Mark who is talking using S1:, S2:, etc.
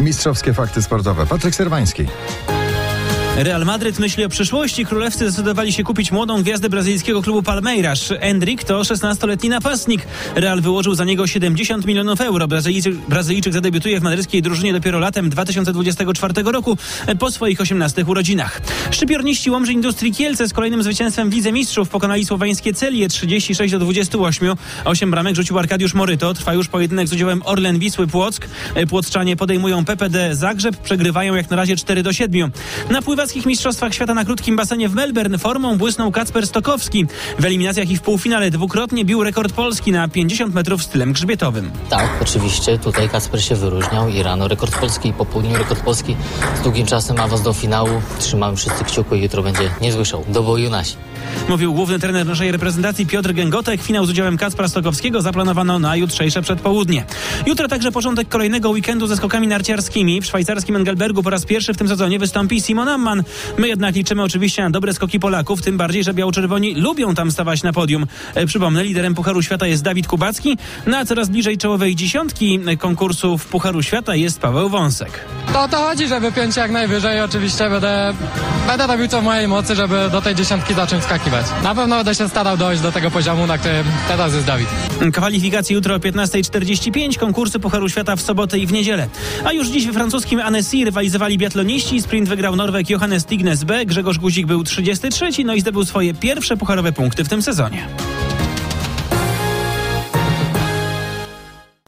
S1: Mistrzowskie fakty sportowe. Patryk Serwański.
S2: Real Madryt myśli o przyszłości. Królewscy zdecydowali się kupić młodą gwiazdę brazylijskiego klubu Palmeiras. Endrik to 16-letni napastnik. Real wyłożył za niego 70 milionów euro. Brazylijczyk, Brazylijczyk zadebiutuje w madryckiej drużynie dopiero latem 2024 roku po swoich 18 urodzinach. Szczypiorniści Łomży Industrii Kielce z kolejnym zwycięstwem w Lidze Mistrzów pokonali słoweńskie Celie 36 do 28. Osiem bramek rzucił Arkadiusz Moryto. Trwa już pojedynek z udziałem Orlen Wisły Płock. Płotczanie podejmują PPD Zagrzeb. Przegrywają jak na razie 4 do 7. Na pływackich mistrzostwach świata na krótkim basenie w Melbourne formą błysnął Kacper Stokowski. W eliminacjach i w półfinale dwukrotnie bił rekord Polski na 50 metrów stylem grzbietowym.
S3: Tak, oczywiście. Tutaj Kacper się wyróżniał i rano rekord Polski i po południu rekord Polski. Z długim czasem awans do finału. Trzymamy wszyscy kciuki i jutro będzie niezły show. Do boju nasi.
S2: Mówił główny trener naszej reprezentacji Piotr Gęgotek. Finał z udziałem Kacpra Stokowskiego zaplanowano na jutrzejsze przedpołudnie. Jutro także początek kolejnego weekendu ze skokami narciarskimi. W szwajcarskim Engelbergu po raz pierwszy w tym sezonie wystąpi Simon My jednak liczymy oczywiście na dobre skoki Polaków, tym bardziej, że biało-czerwoni lubią tam stawać na podium. E, Przypomnę, liderem Pucharu Świata jest Dawid Kubacki, no a coraz bliżej czołowej dziesiątki konkursów Pucharu Świata jest Paweł Wąsek.
S4: To o to chodzi, żeby piąć jak najwyżej. Oczywiście będę, będę robił co w mojej mocy, żeby do tej dziesiątki zacząć skakiwać. Na pewno będę się starał dojść do tego poziomu, na którym teraz jest Dawid.
S2: Kwalifikacje jutro o 15.45, konkursy Pucharu Świata w sobotę i w niedzielę. A już dziś we francuskim Annecy rywalizowali biatloniści. Sprint wygrał Norweg Johannes Tignes B, Grzegorz Guzik był 33, no i zdobył swoje pierwsze pucharowe punkty w tym sezonie.